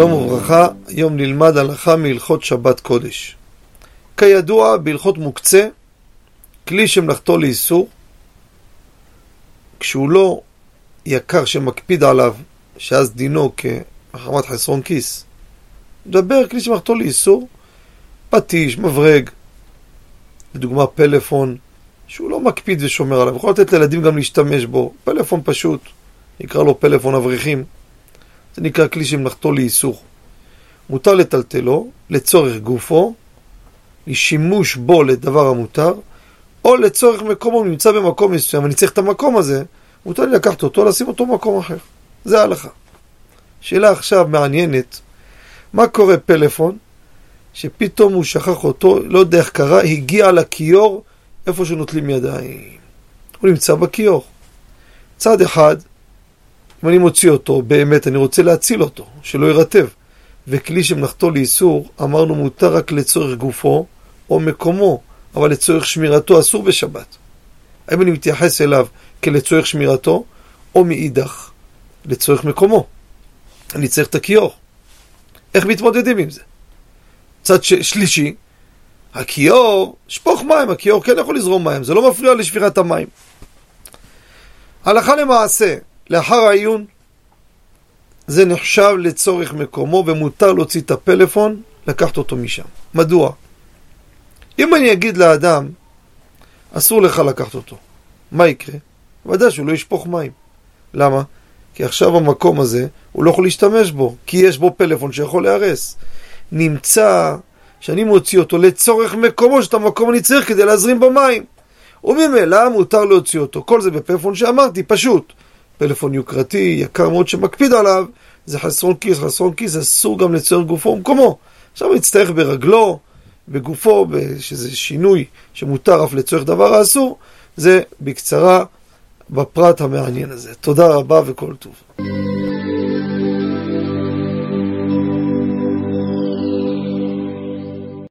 שלום וברכה, היום נלמד הלכה מהלכות שבת קודש. כידוע, בהלכות מוקצה, כלי שמלאכתו לאיסור, כשהוא לא יקר שמקפיד עליו, שאז דינו כמחמת חסרון כיס. מדבר כלי שמלאכתו לאיסור, פטיש, מברג, לדוגמה פלאפון, שהוא לא מקפיד ושומר עליו, יכול לתת לילדים גם להשתמש בו, פלאפון פשוט, נקרא לו פלאפון אברכים. זה נקרא כלי שמלאכתו לאיסור. מותר לטלטלו לצורך גופו, לשימוש בו לדבר המותר, או לצורך מקומו, הוא נמצא במקום מסוים, אני צריך את המקום הזה, מותר לי לקחת אותו, לשים אותו במקום אחר. זה ההלכה. שאלה עכשיו מעניינת, מה קורה פלאפון, שפתאום הוא שכח אותו, לא יודע איך קרה, הגיע לכיור איפה שנוטלים ידיים. הוא נמצא בכיור. צד אחד, אם אני מוציא אותו, באמת אני רוצה להציל אותו, שלא יירטב. וכלי שמלאכתו לאיסור, אמרנו מותר רק לצורך גופו או מקומו, אבל לצורך שמירתו אסור בשבת. האם אני מתייחס אליו כלצורך שמירתו, או מאידך, לצורך מקומו. אני צריך את הכיור. איך מתמודדים עם זה? צד ש... שלישי, הכיור, שפוך מים, הכיור כן יכול לזרום מים, זה לא מפריע לשפירת המים. הלכה למעשה, לאחר העיון, זה נחשב לצורך מקומו ומותר להוציא את הפלאפון, לקחת אותו משם. מדוע? אם אני אגיד לאדם, אסור לך לקחת אותו, מה יקרה? ודאי שהוא לא ישפוך מים. למה? כי עכשיו המקום הזה, הוא לא יכול להשתמש בו, כי יש בו פלאפון שיכול להיהרס. נמצא שאני מוציא אותו לצורך מקומו, שאת המקום אני צריך כדי להזרים בו מים. וממילא מותר להוציא אותו. כל זה בפלאפון שאמרתי, פשוט. פלאפון יוקרתי, יקר מאוד שמקפיד עליו, זה חסרון כיס, חסרון כיס, אסור גם לצייר גופו ומקומו. עכשיו הוא יצטרך ברגלו, בגופו, שזה שינוי שמותר אף לצורך דבר האסור, זה בקצרה בפרט המעניין הזה. תודה רבה וכל טוב.